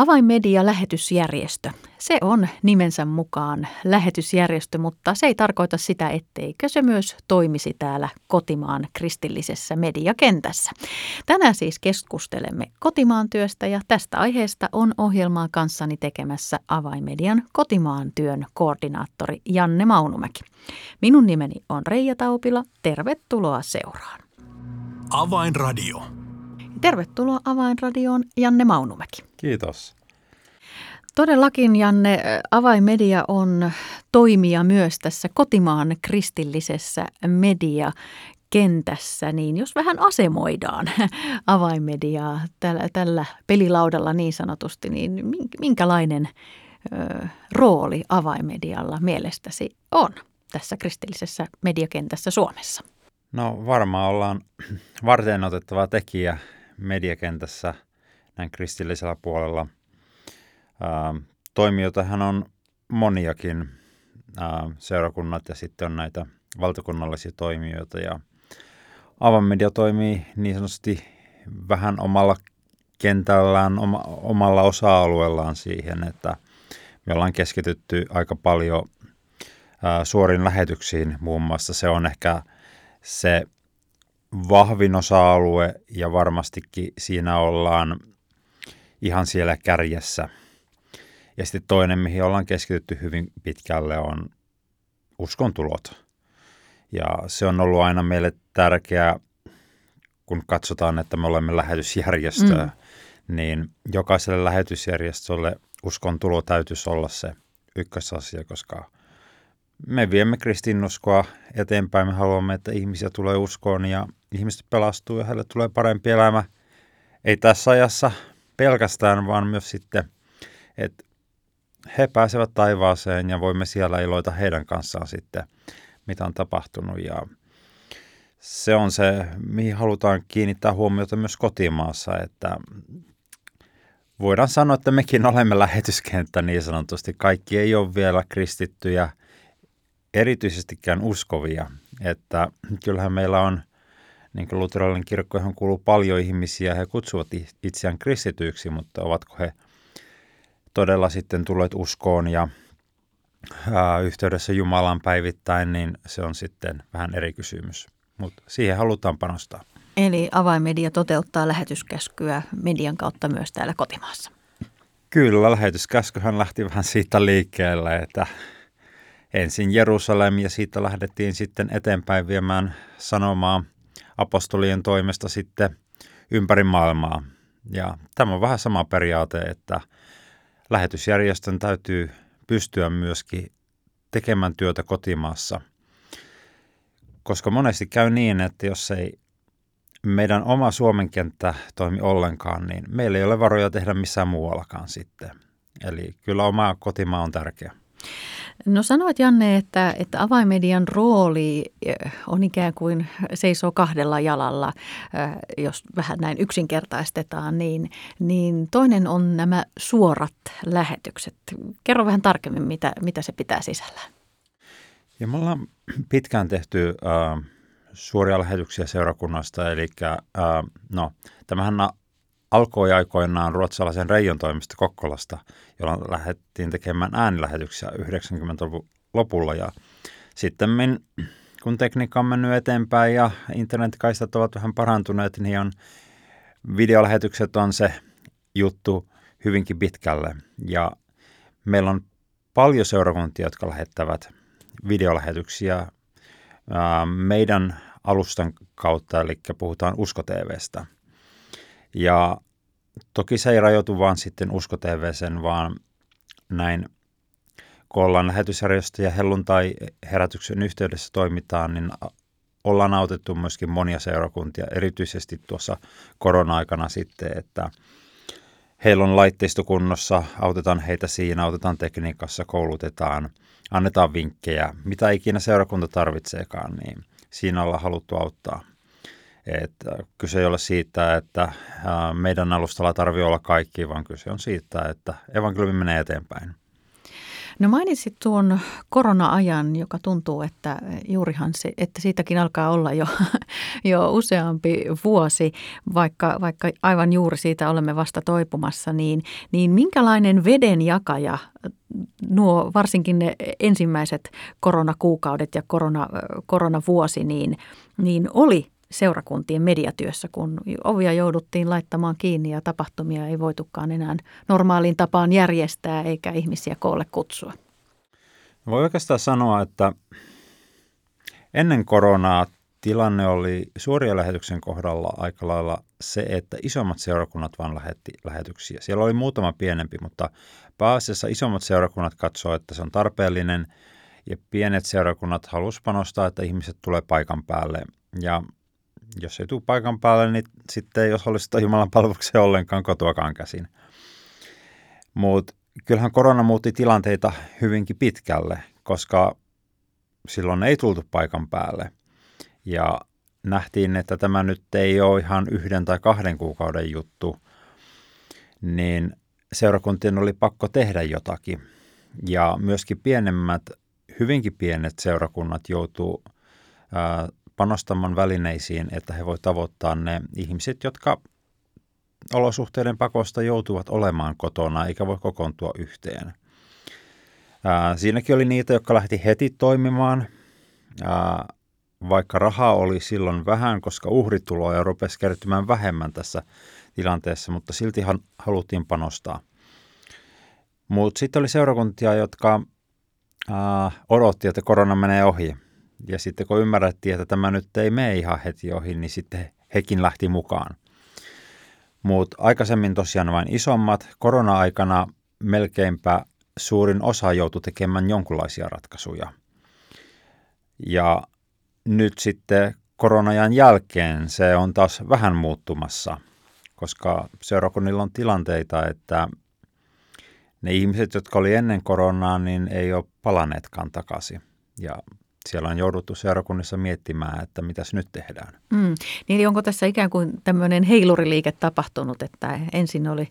Avainmedia-lähetysjärjestö. Se on nimensä mukaan lähetysjärjestö, mutta se ei tarkoita sitä, etteikö se myös toimisi täällä kotimaan kristillisessä mediakentässä. Tänään siis keskustelemme kotimaan työstä ja tästä aiheesta on ohjelmaa kanssani tekemässä Avainmedian kotimaan työn koordinaattori Janne Maunumäki. Minun nimeni on Reija Taupila. Tervetuloa seuraan. Avainradio. Tervetuloa Avainradioon Janne Maunumäki. Kiitos. Todellakin, Janne, Avainmedia on toimija myös tässä kotimaan kristillisessä mediakentässä, niin jos vähän asemoidaan avainmediaa tällä, tällä pelilaudalla niin sanotusti, niin minkälainen ö, rooli avainmedialla mielestäsi on tässä kristillisessä mediakentässä Suomessa? No varmaan ollaan varten otettava tekijä mediakentässä näin kristillisellä puolella. Ää, toimijoitahan on moniakin ää, seurakunnat ja sitten on näitä valtakunnallisia toimijoita ja Avamedia toimii niin sanotusti vähän omalla kentällään, oma, omalla osa-alueellaan siihen, että me ollaan keskitytty aika paljon ää, suoriin lähetyksiin muun muassa. Se on ehkä se vahvin osa-alue ja varmastikin siinä ollaan ihan siellä kärjessä. Ja sitten toinen, mihin ollaan keskitytty hyvin pitkälle, on uskontulot. Ja se on ollut aina meille tärkeää, kun katsotaan, että me olemme lähetysjärjestö, mm. niin jokaiselle lähetysjärjestölle uskontulo täytyisi olla se ykkösasia, koska me viemme kristinuskoa eteenpäin. Me haluamme, että ihmisiä tulee uskoon ja ihmiset pelastuu ja heille tulee parempi elämä. Ei tässä ajassa pelkästään, vaan myös sitten, että he pääsevät taivaaseen ja voimme siellä iloita heidän kanssaan sitten, mitä on tapahtunut. Ja se on se, mihin halutaan kiinnittää huomiota myös kotimaassa, että voidaan sanoa, että mekin olemme lähetyskenttä niin sanotusti. Kaikki ei ole vielä kristittyjä, erityisestikään uskovia. Että kyllähän meillä on niin kuin luterilainen kirkko, johon kuuluu paljon ihmisiä, he kutsuvat itseään kristityiksi, mutta ovatko he todella sitten tulleet uskoon ja ää, yhteydessä Jumalan päivittäin, niin se on sitten vähän eri kysymys. Mutta siihen halutaan panostaa. Eli avainmedia toteuttaa lähetyskäskyä median kautta myös täällä kotimaassa. Kyllä, lähetyskäskyhän lähti vähän siitä liikkeelle, että ensin Jerusalem ja siitä lähdettiin sitten eteenpäin viemään sanomaa apostolien toimesta sitten ympäri maailmaa. Ja tämä on vähän sama periaate, että lähetysjärjestön täytyy pystyä myöskin tekemään työtä kotimaassa. Koska monesti käy niin, että jos ei meidän oma Suomen kenttä toimi ollenkaan, niin meillä ei ole varoja tehdä missään muuallakaan sitten. Eli kyllä oma kotimaa on tärkeä. No sanoit Janne, että, että avaimedian rooli on ikään kuin seisoo kahdella jalalla, jos vähän näin yksinkertaistetaan, niin, niin toinen on nämä suorat lähetykset. Kerro vähän tarkemmin, mitä, mitä se pitää sisällään. Ja me ollaan pitkään tehty äh, suoria lähetyksiä seurakunnasta, eli äh, no, tämähän alkoi aikoinaan ruotsalaisen Reijon toimesta Kokkolasta, jolloin lähdettiin tekemään äänilähetyksiä 90-luvun lopulla. Ja sitten kun tekniikka on mennyt eteenpäin ja internetkaistat ovat vähän parantuneet, niin on, videolähetykset on se juttu hyvinkin pitkälle. Ja meillä on paljon seurakuntia, jotka lähettävät videolähetyksiä meidän alustan kautta, eli puhutaan Usko TVstä – ja toki se ei rajoitu vaan sitten Usko TVsen, vaan näin kun ollaan lähetysjärjestö ja helluntai-herätyksen yhteydessä toimitaan, niin ollaan autettu myöskin monia seurakuntia, erityisesti tuossa korona-aikana sitten, että heillä on laitteisto kunnossa, autetaan heitä siinä, autetaan tekniikassa, koulutetaan, annetaan vinkkejä, mitä ikinä seurakunta tarvitseekaan, niin siinä ollaan haluttu auttaa. Että kyse ei ole siitä, että meidän alustalla tarvii olla kaikki, vaan kyse on siitä, että evankeliumi menee eteenpäin. No mainitsit tuon korona-ajan, joka tuntuu, että juurihan se, että siitäkin alkaa olla jo, jo useampi vuosi, vaikka, vaikka aivan juuri siitä olemme vasta toipumassa, niin, niin minkälainen vedenjakaja nuo varsinkin ne ensimmäiset koronakuukaudet ja korona, koronavuosi niin, niin oli seurakuntien mediatyössä, kun ovia jouduttiin laittamaan kiinni ja tapahtumia ei voitukaan enää normaalin tapaan järjestää eikä ihmisiä koolle kutsua? Voi oikeastaan sanoa, että ennen koronaa tilanne oli suoria lähetyksen kohdalla aika lailla se, että isommat seurakunnat vaan lähetti lähetyksiä. Siellä oli muutama pienempi, mutta pääasiassa isommat seurakunnat katsoivat, että se on tarpeellinen ja pienet seurakunnat halusivat panostaa, että ihmiset tulee paikan päälle. Ja jos ei tule paikan päälle, niin sitten ei osallista Jumalan palvelukseen ollenkaan kotoakaan käsin. Mutta kyllähän korona muutti tilanteita hyvinkin pitkälle, koska silloin ei tultu paikan päälle. Ja nähtiin, että tämä nyt ei ole ihan yhden tai kahden kuukauden juttu, niin seurakuntien oli pakko tehdä jotakin. Ja myöskin pienemmät, hyvinkin pienet seurakunnat joutuu panostamaan välineisiin, että he voivat tavoittaa ne ihmiset, jotka olosuhteiden pakosta joutuvat olemaan kotona eikä voi kokoontua yhteen. Ää, siinäkin oli niitä, jotka lähti heti toimimaan, ää, vaikka rahaa oli silloin vähän, koska uhrituloja rupesi kertymään vähemmän tässä tilanteessa, mutta silti haluttiin panostaa. Mutta sitten oli seurakuntia, jotka ää, odotti, että korona menee ohi ja sitten kun ymmärrettiin, että tämä nyt ei mene ihan heti ohi, niin sitten hekin lähti mukaan. Mutta aikaisemmin tosiaan vain isommat. Korona-aikana melkeinpä suurin osa joutui tekemään jonkinlaisia ratkaisuja. Ja nyt sitten koronajan jälkeen se on taas vähän muuttumassa, koska seurakunnilla on tilanteita, että ne ihmiset, jotka oli ennen koronaa, niin ei ole palaneetkaan takaisin. Ja siellä on jouduttu seurakunnissa miettimään, että mitäs nyt tehdään. Mm. Niin onko tässä ikään kuin tämmöinen heiluriliike tapahtunut, että ensin oli,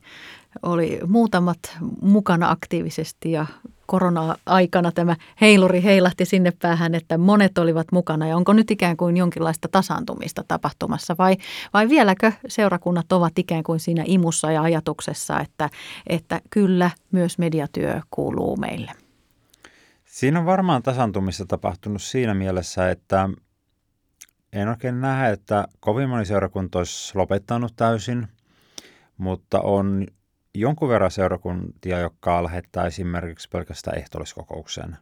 oli muutamat mukana aktiivisesti ja korona-aikana tämä heiluri heilahti sinne päähän, että monet olivat mukana. Ja onko nyt ikään kuin jonkinlaista tasaantumista tapahtumassa vai, vai vieläkö seurakunnat ovat ikään kuin siinä imussa ja ajatuksessa, että, että kyllä myös mediatyö kuuluu meille? Siinä on varmaan tasantumista tapahtunut siinä mielessä, että en oikein näe, että kovin moni seurakunta olisi lopettanut täysin, mutta on jonkun verran seurakuntia, jotka lähettää esimerkiksi pelkästään ehtoolliskokoukseen.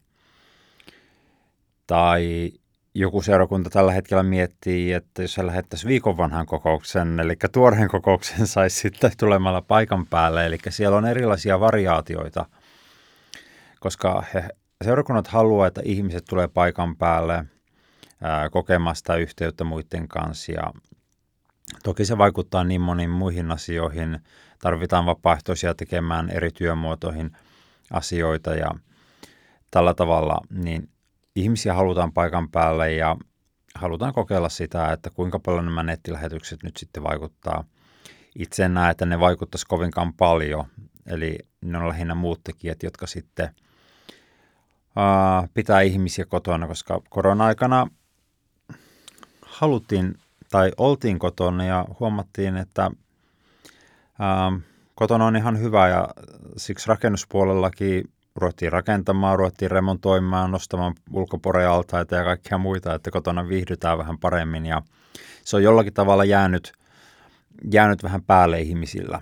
Tai joku seurakunta tällä hetkellä miettii, että jos he lähettäisiin viikon vanhan kokouksen, eli tuoreen kokouksen saisi sitten tulemalla paikan päälle. Eli siellä on erilaisia variaatioita, koska he seurakunnat haluaa, että ihmiset tulee paikan päälle ää, kokemasta yhteyttä muiden kanssa ja toki se vaikuttaa niin moniin muihin asioihin. Tarvitaan vapaaehtoisia tekemään eri työmuotoihin asioita ja tällä tavalla niin ihmisiä halutaan paikan päälle ja halutaan kokeilla sitä, että kuinka paljon nämä nettilähetykset nyt sitten vaikuttaa. Itse en näe, että ne vaikuttaisi kovinkaan paljon, eli ne on lähinnä muut tekijät, jotka sitten – pitää ihmisiä kotona, koska korona-aikana haluttiin tai oltiin kotona ja huomattiin, että ää, kotona on ihan hyvä ja siksi rakennuspuolellakin ruvettiin rakentamaan, ruvettiin remontoimaan, nostamaan ulkoporealtaita ja kaikkia muita, että kotona viihdytään vähän paremmin ja se on jollakin tavalla jäänyt, jäänyt vähän päälle ihmisillä.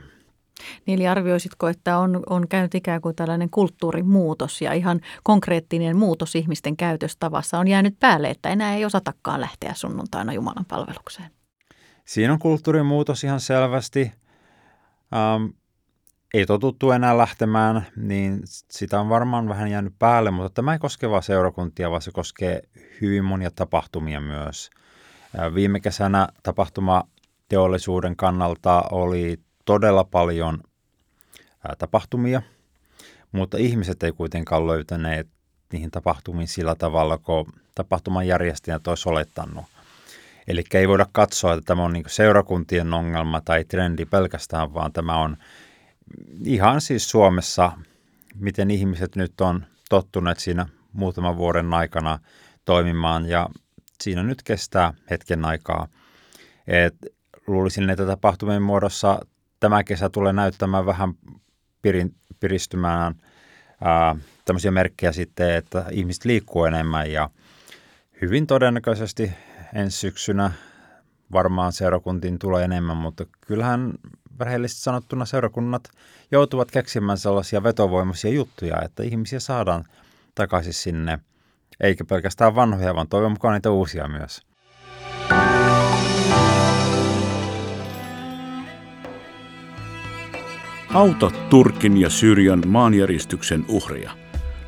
Eli arvioisitko, että on, on käynyt ikään kuin tällainen kulttuurimuutos ja ihan konkreettinen muutos ihmisten käytöstavassa on jäänyt päälle, että enää ei osatakaan lähteä sunnuntaina Jumalan palvelukseen? Siinä on kulttuurimuutos ihan selvästi. Ähm, ei totuttu enää lähtemään, niin sitä on varmaan vähän jäänyt päälle, mutta tämä ei koske vain seurakuntia, vaan se koskee hyvin monia tapahtumia myös. Viime kesänä tapahtumateollisuuden kannalta oli todella paljon tapahtumia, mutta ihmiset ei kuitenkaan löytäneet niihin tapahtumiin sillä tavalla, kun tapahtuman järjestäjät olisi olettanut. Eli ei voida katsoa, että tämä on niin seurakuntien ongelma tai trendi pelkästään, vaan tämä on ihan siis Suomessa, miten ihmiset nyt on tottuneet siinä muutaman vuoden aikana toimimaan ja siinä nyt kestää hetken aikaa. Et luulisin, että tapahtumien muodossa tämä kesä tulee näyttämään vähän pirin, piristymään ää, tämmöisiä merkkejä sitten, että ihmiset liikkuu enemmän ja hyvin todennäköisesti ensi syksynä varmaan seurakuntiin tulee enemmän, mutta kyllähän rehellisesti sanottuna seurakunnat joutuvat keksimään sellaisia vetovoimaisia juttuja, että ihmisiä saadaan takaisin sinne, eikä pelkästään vanhoja, vaan toivon mukaan niitä uusia myös. Auta Turkin ja Syyrian maanjäristyksen uhria.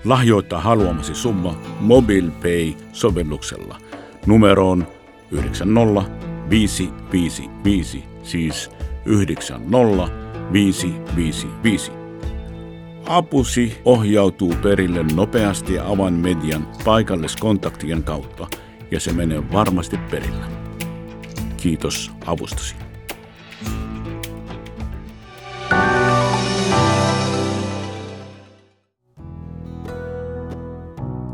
Lahjoita haluamasi summa MobilePay-sovelluksella numeroon 90555, siis 90555. Apusi ohjautuu perille nopeasti avainmedian paikalliskontaktien kautta ja se menee varmasti perillä. Kiitos avustasi.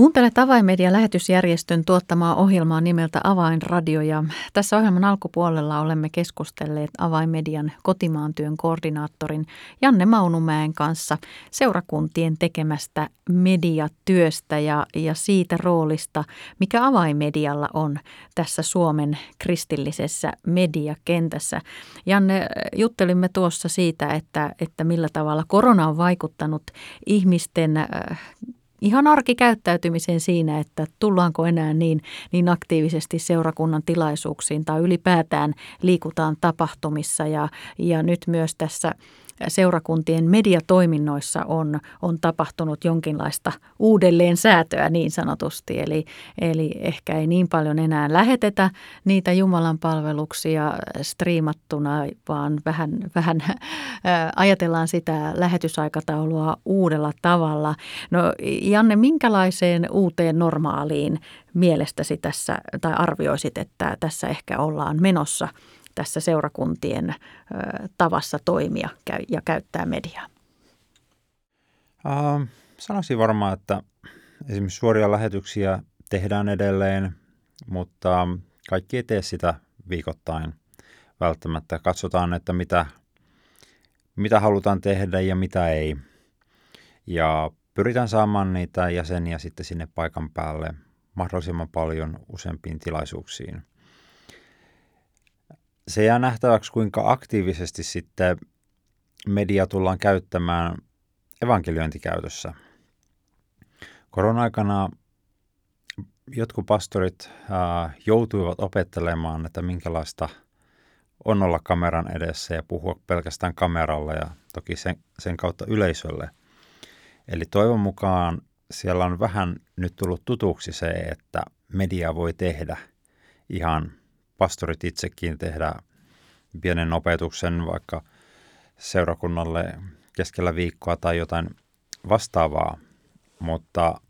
Kuuntelet Avainmedia lähetysjärjestön tuottamaa ohjelmaa nimeltä Avainradio ja tässä ohjelman alkupuolella olemme keskustelleet Avainmedian kotimaan työn koordinaattorin Janne Maunumäen kanssa seurakuntien tekemästä mediatyöstä ja, ja siitä roolista, mikä Avainmedialla on tässä Suomen kristillisessä mediakentässä. Janne, juttelimme tuossa siitä, että, että millä tavalla korona on vaikuttanut ihmisten ihan arkikäyttäytymiseen siinä, että tullaanko enää niin, niin aktiivisesti seurakunnan tilaisuuksiin tai ylipäätään liikutaan tapahtumissa. Ja, ja nyt myös tässä seurakuntien mediatoiminnoissa on, on tapahtunut jonkinlaista uudelleen säätöä niin sanotusti. Eli, eli ehkä ei niin paljon enää lähetetä niitä Jumalan palveluksia striimattuna, vaan vähän, vähän ajatellaan sitä lähetysaikataulua uudella tavalla. No Janne, minkälaiseen uuteen normaaliin mielestäsi tässä tai arvioisit, että tässä ehkä ollaan menossa – tässä seurakuntien tavassa toimia ja käyttää mediaa? Sanoisin varmaan, että esimerkiksi suoria lähetyksiä tehdään edelleen, mutta kaikki ei tee sitä viikoittain välttämättä. Katsotaan, että mitä, mitä halutaan tehdä ja mitä ei. Ja pyritään saamaan niitä jäseniä sitten sinne paikan päälle mahdollisimman paljon useampiin tilaisuuksiin se jää nähtäväksi, kuinka aktiivisesti sitten media tullaan käyttämään evankeliointikäytössä. Korona-aikana jotkut pastorit ää, joutuivat opettelemaan, että minkälaista on olla kameran edessä ja puhua pelkästään kameralle ja toki sen, sen kautta yleisölle. Eli toivon mukaan siellä on vähän nyt tullut tutuksi se, että media voi tehdä ihan pastorit itsekin tehdä pienen opetuksen vaikka seurakunnalle keskellä viikkoa tai jotain vastaavaa, mutta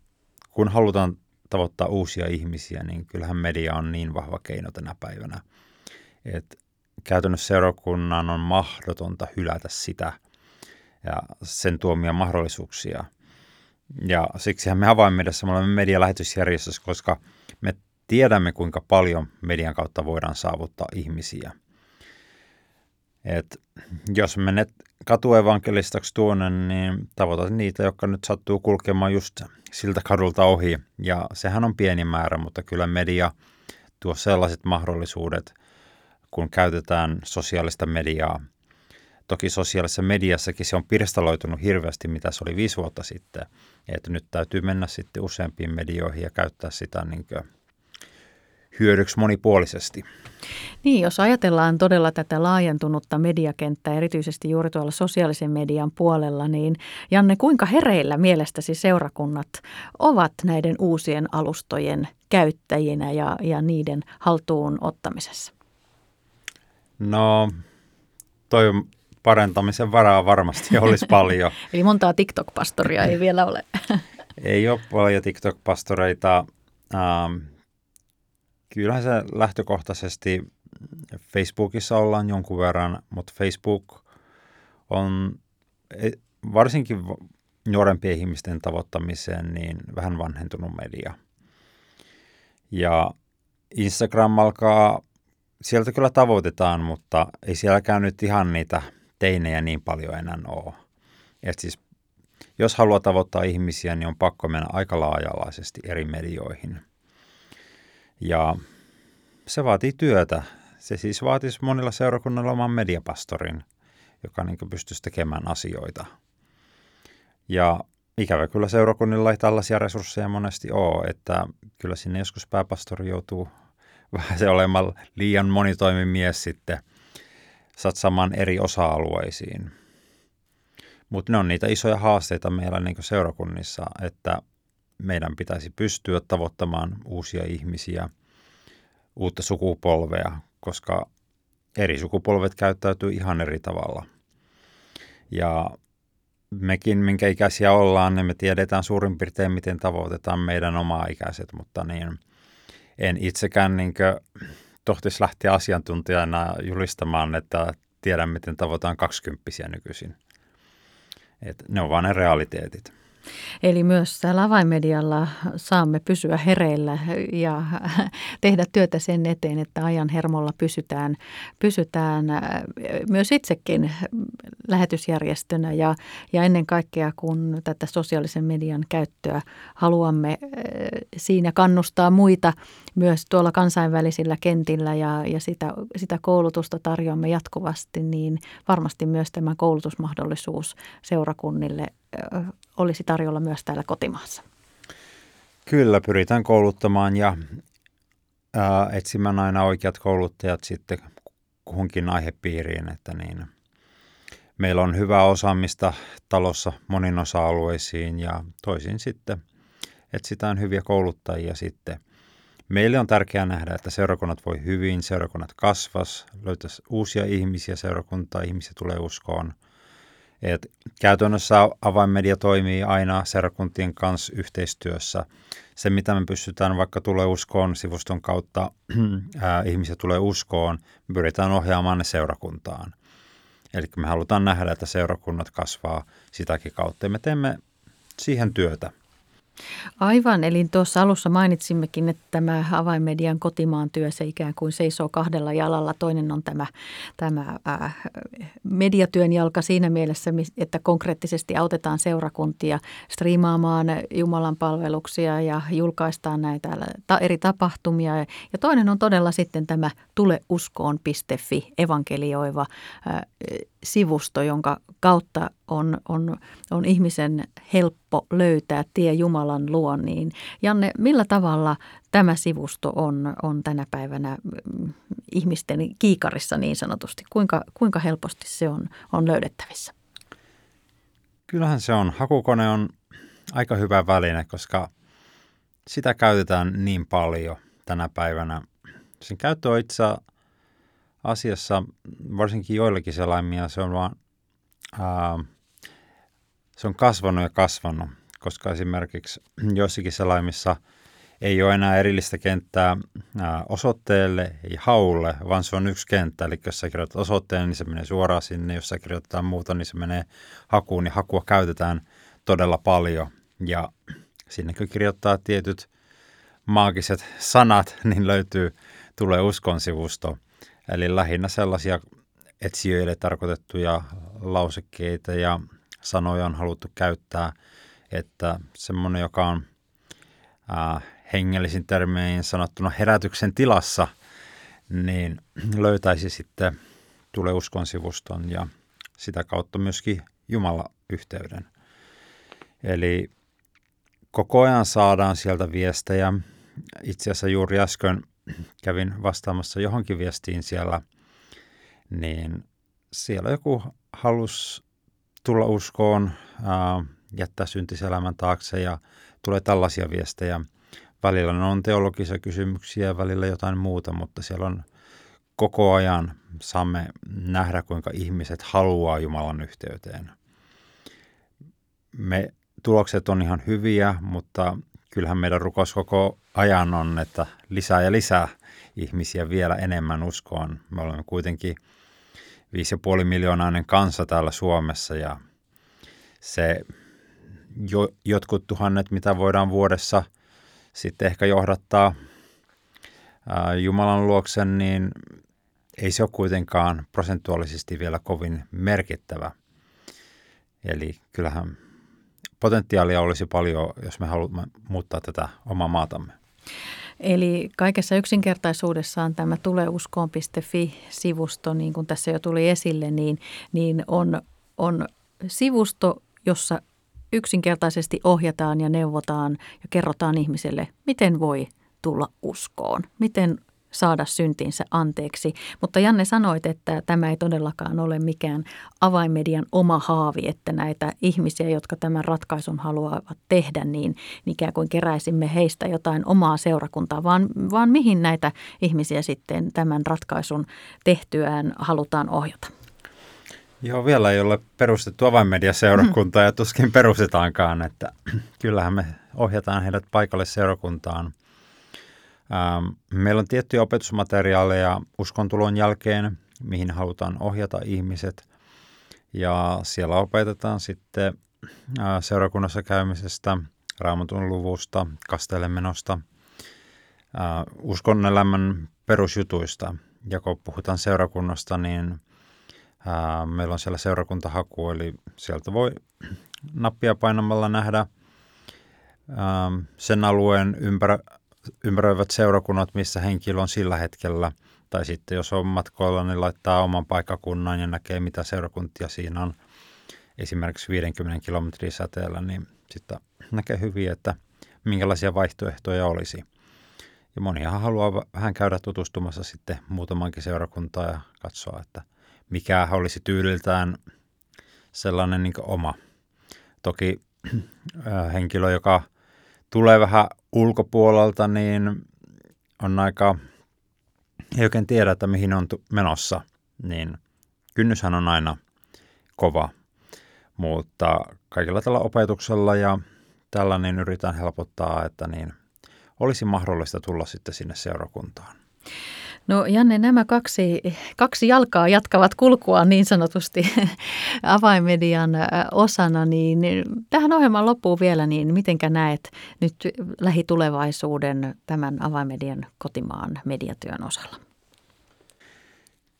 kun halutaan tavoittaa uusia ihmisiä, niin kyllähän media on niin vahva keino tänä päivänä, että käytännössä seurakunnan on mahdotonta hylätä sitä ja sen tuomia mahdollisuuksia. Ja siksihän me avainmediassa me olemme medialähetysjärjestössä, koska me tiedämme, kuinka paljon median kautta voidaan saavuttaa ihmisiä. Et jos menet katuevankelistaksi tuonne, niin tavoitat niitä, jotka nyt sattuu kulkemaan just siltä kadulta ohi. Ja sehän on pieni määrä, mutta kyllä media tuo sellaiset mahdollisuudet, kun käytetään sosiaalista mediaa. Toki sosiaalisessa mediassakin se on pirstaloitunut hirveästi, mitä se oli viisi vuotta sitten. Että nyt täytyy mennä sitten useampiin medioihin ja käyttää sitä niin hyödyksi monipuolisesti. Niin, jos ajatellaan todella tätä laajentunutta mediakenttää, erityisesti juuri tuolla sosiaalisen median puolella, niin Janne, kuinka hereillä mielestäsi seurakunnat ovat näiden uusien alustojen käyttäjinä ja, ja niiden haltuun ottamisessa? No, toi parantamisen varaa varmasti olisi paljon. Eli montaa TikTok-pastoria ei vielä ole. ei ole paljon TikTok-pastoreita. Ähm, kyllähän se lähtökohtaisesti Facebookissa ollaan jonkun verran, mutta Facebook on e, varsinkin nuorempien ihmisten tavoittamiseen niin vähän vanhentunut media. Ja Instagram alkaa, sieltä kyllä tavoitetaan, mutta ei sielläkään nyt ihan niitä teinejä niin paljon enää ole. Et siis, jos haluaa tavoittaa ihmisiä, niin on pakko mennä aika laajalaisesti eri medioihin. Ja se vaatii työtä. Se siis vaatisi monilla seurakunnilla oman mediapastorin, joka niin pystyisi tekemään asioita. Ja ikävä kyllä seurakunnilla ei tällaisia resursseja monesti ole, että kyllä sinne joskus pääpastori joutuu vähän se olemaan liian monitoimimies sitten satsamaan eri osa-alueisiin. Mutta ne on niitä isoja haasteita meillä niin seurakunnissa, että meidän pitäisi pystyä tavoittamaan uusia ihmisiä, uutta sukupolvea, koska eri sukupolvet käyttäytyy ihan eri tavalla. Ja mekin, minkä ikäisiä ollaan, niin me tiedetään suurin piirtein, miten tavoitetaan meidän omaa ikäiset, mutta niin en itsekään niin tohtisi lähteä asiantuntijana julistamaan, että tiedän, miten tavoitetaan kaksikymppisiä nykyisin. Et ne on vain ne realiteetit. Eli myös täällä avainmedialla saamme pysyä hereillä ja tehdä työtä sen eteen, että ajan hermolla pysytään, pysytään äh, myös itsekin lähetysjärjestönä. Ja, ja ennen kaikkea kun tätä sosiaalisen median käyttöä haluamme äh, siinä kannustaa muita myös tuolla kansainvälisillä kentillä ja, ja sitä, sitä koulutusta tarjoamme jatkuvasti, niin varmasti myös tämä koulutusmahdollisuus seurakunnille olisi tarjolla myös täällä kotimaassa? Kyllä, pyritään kouluttamaan ja ää, etsimään aina oikeat kouluttajat sitten kuhunkin aihepiiriin, että niin, meillä on hyvää osaamista talossa monin osa-alueisiin ja toisin sitten etsitään hyviä kouluttajia sitten. Meille on tärkeää nähdä, että seurakunnat voi hyvin, seurakunnat kasvas, löytäisi uusia ihmisiä seurakuntaa, ihmisiä tulee uskoon – et käytännössä avainmedia toimii aina seurakuntien kanssa yhteistyössä. Se, mitä me pystytään vaikka tulee uskoon sivuston kautta, ää, ihmisiä tulee uskoon, me pyritään ohjaamaan ne seurakuntaan. Eli me halutaan nähdä, että seurakunnat kasvaa sitäkin kautta ja me teemme siihen työtä. Aivan, eli tuossa alussa mainitsimmekin, että tämä avainmedian kotimaan työ, se ikään kuin seisoo kahdella jalalla. Toinen on tämä, tämä äh, mediatyön jalka siinä mielessä, että konkreettisesti autetaan seurakuntia striimaamaan Jumalan palveluksia ja julkaistaan näitä eri tapahtumia. Ja toinen on todella sitten tämä tuleuskoon.fi evankelioiva äh, sivusto, jonka kautta on, on, on ihmisen helppo löytää tie Jumalan luo. Niin Janne, millä tavalla tämä sivusto on, on tänä päivänä mm, ihmisten kiikarissa niin sanotusti? Kuinka, kuinka helposti se on, on löydettävissä? Kyllähän se on. Hakukone on aika hyvä väline, koska sitä käytetään niin paljon tänä päivänä. Sen käyttö on itse asiassa, varsinkin joillakin selaimia, se on vaan, ää, se on kasvanut ja kasvanut, koska esimerkiksi joissakin selaimissa ei ole enää erillistä kenttää ää, osoitteelle ja haulle, vaan se on yksi kenttä. Eli jos sä kirjoitat osoitteen, niin se menee suoraan sinne. Jos sä kirjoitetaan muuta, niin se menee hakuun. Niin hakua käytetään todella paljon. Ja sinne kun kirjoittaa tietyt maagiset sanat, niin löytyy, tulee uskon sivusto – Eli lähinnä sellaisia etsijöille tarkoitettuja lausekkeita ja sanoja on haluttu käyttää, että semmoinen, joka on äh, hengellisin termein sanottuna herätyksen tilassa, niin löytäisi sitten tulee uskon sivuston ja sitä kautta myöskin Jumala-yhteyden. Eli koko ajan saadaan sieltä viestejä. Itse asiassa juuri äsken kävin vastaamassa johonkin viestiin siellä, niin siellä joku halusi tulla uskoon, ää, jättää syntiselämän taakse ja tulee tällaisia viestejä. Välillä ne on teologisia kysymyksiä, välillä jotain muuta, mutta siellä on koko ajan saamme nähdä, kuinka ihmiset haluaa Jumalan yhteyteen. Me tulokset on ihan hyviä, mutta kyllähän meidän rukous koko ajan on, että lisää ja lisää ihmisiä vielä enemmän uskoon. Me olemme kuitenkin 5,5 miljoonainen kansa täällä Suomessa ja se jo, jotkut tuhannet, mitä voidaan vuodessa sitten ehkä johdattaa ää, Jumalan luoksen, niin ei se ole kuitenkaan prosentuaalisesti vielä kovin merkittävä. Eli kyllähän potentiaalia olisi paljon, jos me haluamme muuttaa tätä omaa maatamme. Eli kaikessa yksinkertaisuudessaan tämä tuleuskoon.fi-sivusto, niin kuin tässä jo tuli esille, niin, niin on, on sivusto, jossa yksinkertaisesti ohjataan ja neuvotaan ja kerrotaan ihmiselle, miten voi tulla uskoon, miten saada syntinsä anteeksi. Mutta Janne sanoit, että tämä ei todellakaan ole mikään avainmedian oma haavi, että näitä ihmisiä, jotka tämän ratkaisun haluavat tehdä, niin ikään kuin keräisimme heistä jotain omaa seurakuntaa, vaan, vaan mihin näitä ihmisiä sitten tämän ratkaisun tehtyään halutaan ohjata? Joo, vielä ei ole perustettu avainmediaseurakuntaa ja tuskin perustetaankaan, että kyllähän me ohjataan heidät paikalle seurakuntaan. Ähm, meillä on tiettyjä opetusmateriaaleja uskontulon jälkeen, mihin halutaan ohjata ihmiset. Ja siellä opetetaan sitten äh, seurakunnassa käymisestä, raamatun luvusta, kastelemenosta, äh, uskonnelämän perusjutuista. Ja kun puhutaan seurakunnasta, niin – Ää, meillä on siellä seurakuntahaku, eli sieltä voi nappia painamalla nähdä ää, sen alueen ympärä, ympäröivät seurakunnat, missä henkilö on sillä hetkellä. Tai sitten jos on matkoilla, niin laittaa oman paikkakunnan ja näkee, mitä seurakuntia siinä on. Esimerkiksi 50 kilometrin säteellä, niin sitten näkee hyvin, että minkälaisia vaihtoehtoja olisi. Ja moniahan haluaa vähän käydä tutustumassa sitten muutamankin seurakuntaa ja katsoa, että – mikä olisi tyyliltään sellainen niin oma. Toki äh, henkilö, joka tulee vähän ulkopuolelta, niin on aika, ei oikein tiedä, että mihin on menossa, niin kynnyshän on aina kova. Mutta kaikilla tällä opetuksella ja tällä niin yritetään helpottaa, että niin olisi mahdollista tulla sitten sinne seurakuntaan. No Janne, nämä kaksi, kaksi jalkaa jatkavat kulkua niin sanotusti avaimedian osana, niin tähän ohjelman loppuun vielä, niin mitenkä näet nyt lähitulevaisuuden tämän avaimedian kotimaan mediatyön osalla?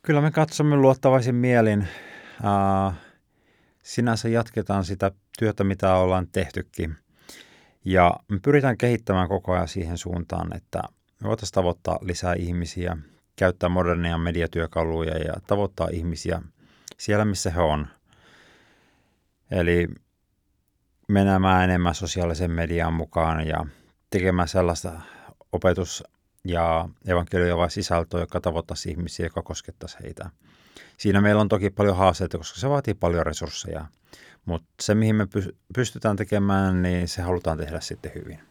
Kyllä me katsomme luottavaisin mielin. Sinänsä jatketaan sitä työtä, mitä ollaan tehtykin. Ja me pyritään kehittämään koko ajan siihen suuntaan, että me voitaisiin tavoittaa lisää ihmisiä käyttää modernia mediatyökaluja ja tavoittaa ihmisiä siellä, missä he on. Eli menemään enemmän sosiaalisen median mukaan ja tekemään sellaista opetus- ja evankelioivaa sisältöä, joka tavoittaisi ihmisiä, joka koskettaisi heitä. Siinä meillä on toki paljon haasteita, koska se vaatii paljon resursseja, mutta se, mihin me pystytään tekemään, niin se halutaan tehdä sitten hyvin.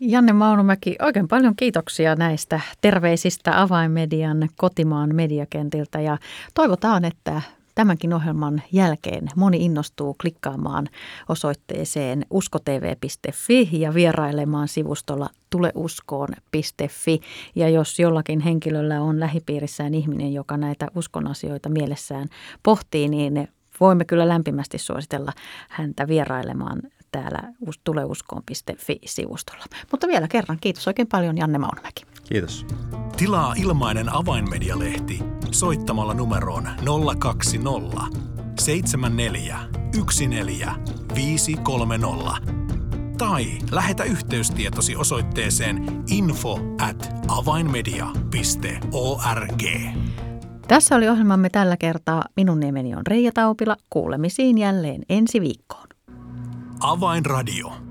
Janne Maunumäki, oikein paljon kiitoksia näistä terveisistä avainmedian kotimaan mediakentiltä ja toivotaan, että tämänkin ohjelman jälkeen moni innostuu klikkaamaan osoitteeseen uskotv.fi ja vierailemaan sivustolla tuleuskoon.fi. Ja jos jollakin henkilöllä on lähipiirissään ihminen, joka näitä uskonasioita mielessään pohtii, niin voimme kyllä lämpimästi suositella häntä vierailemaan täällä tuleuskoon.fi-sivustolla. Mutta vielä kerran kiitos oikein paljon Janne Maunomäki. Kiitos. Tilaa ilmainen avainmedialehti soittamalla numeroon 020 74 14 tai lähetä yhteystietosi osoitteeseen info at avainmedia.org. Tässä oli ohjelmamme tällä kertaa. Minun nimeni on Reija Taupila. Kuulemisiin jälleen ensi viikkoon. Avainradio.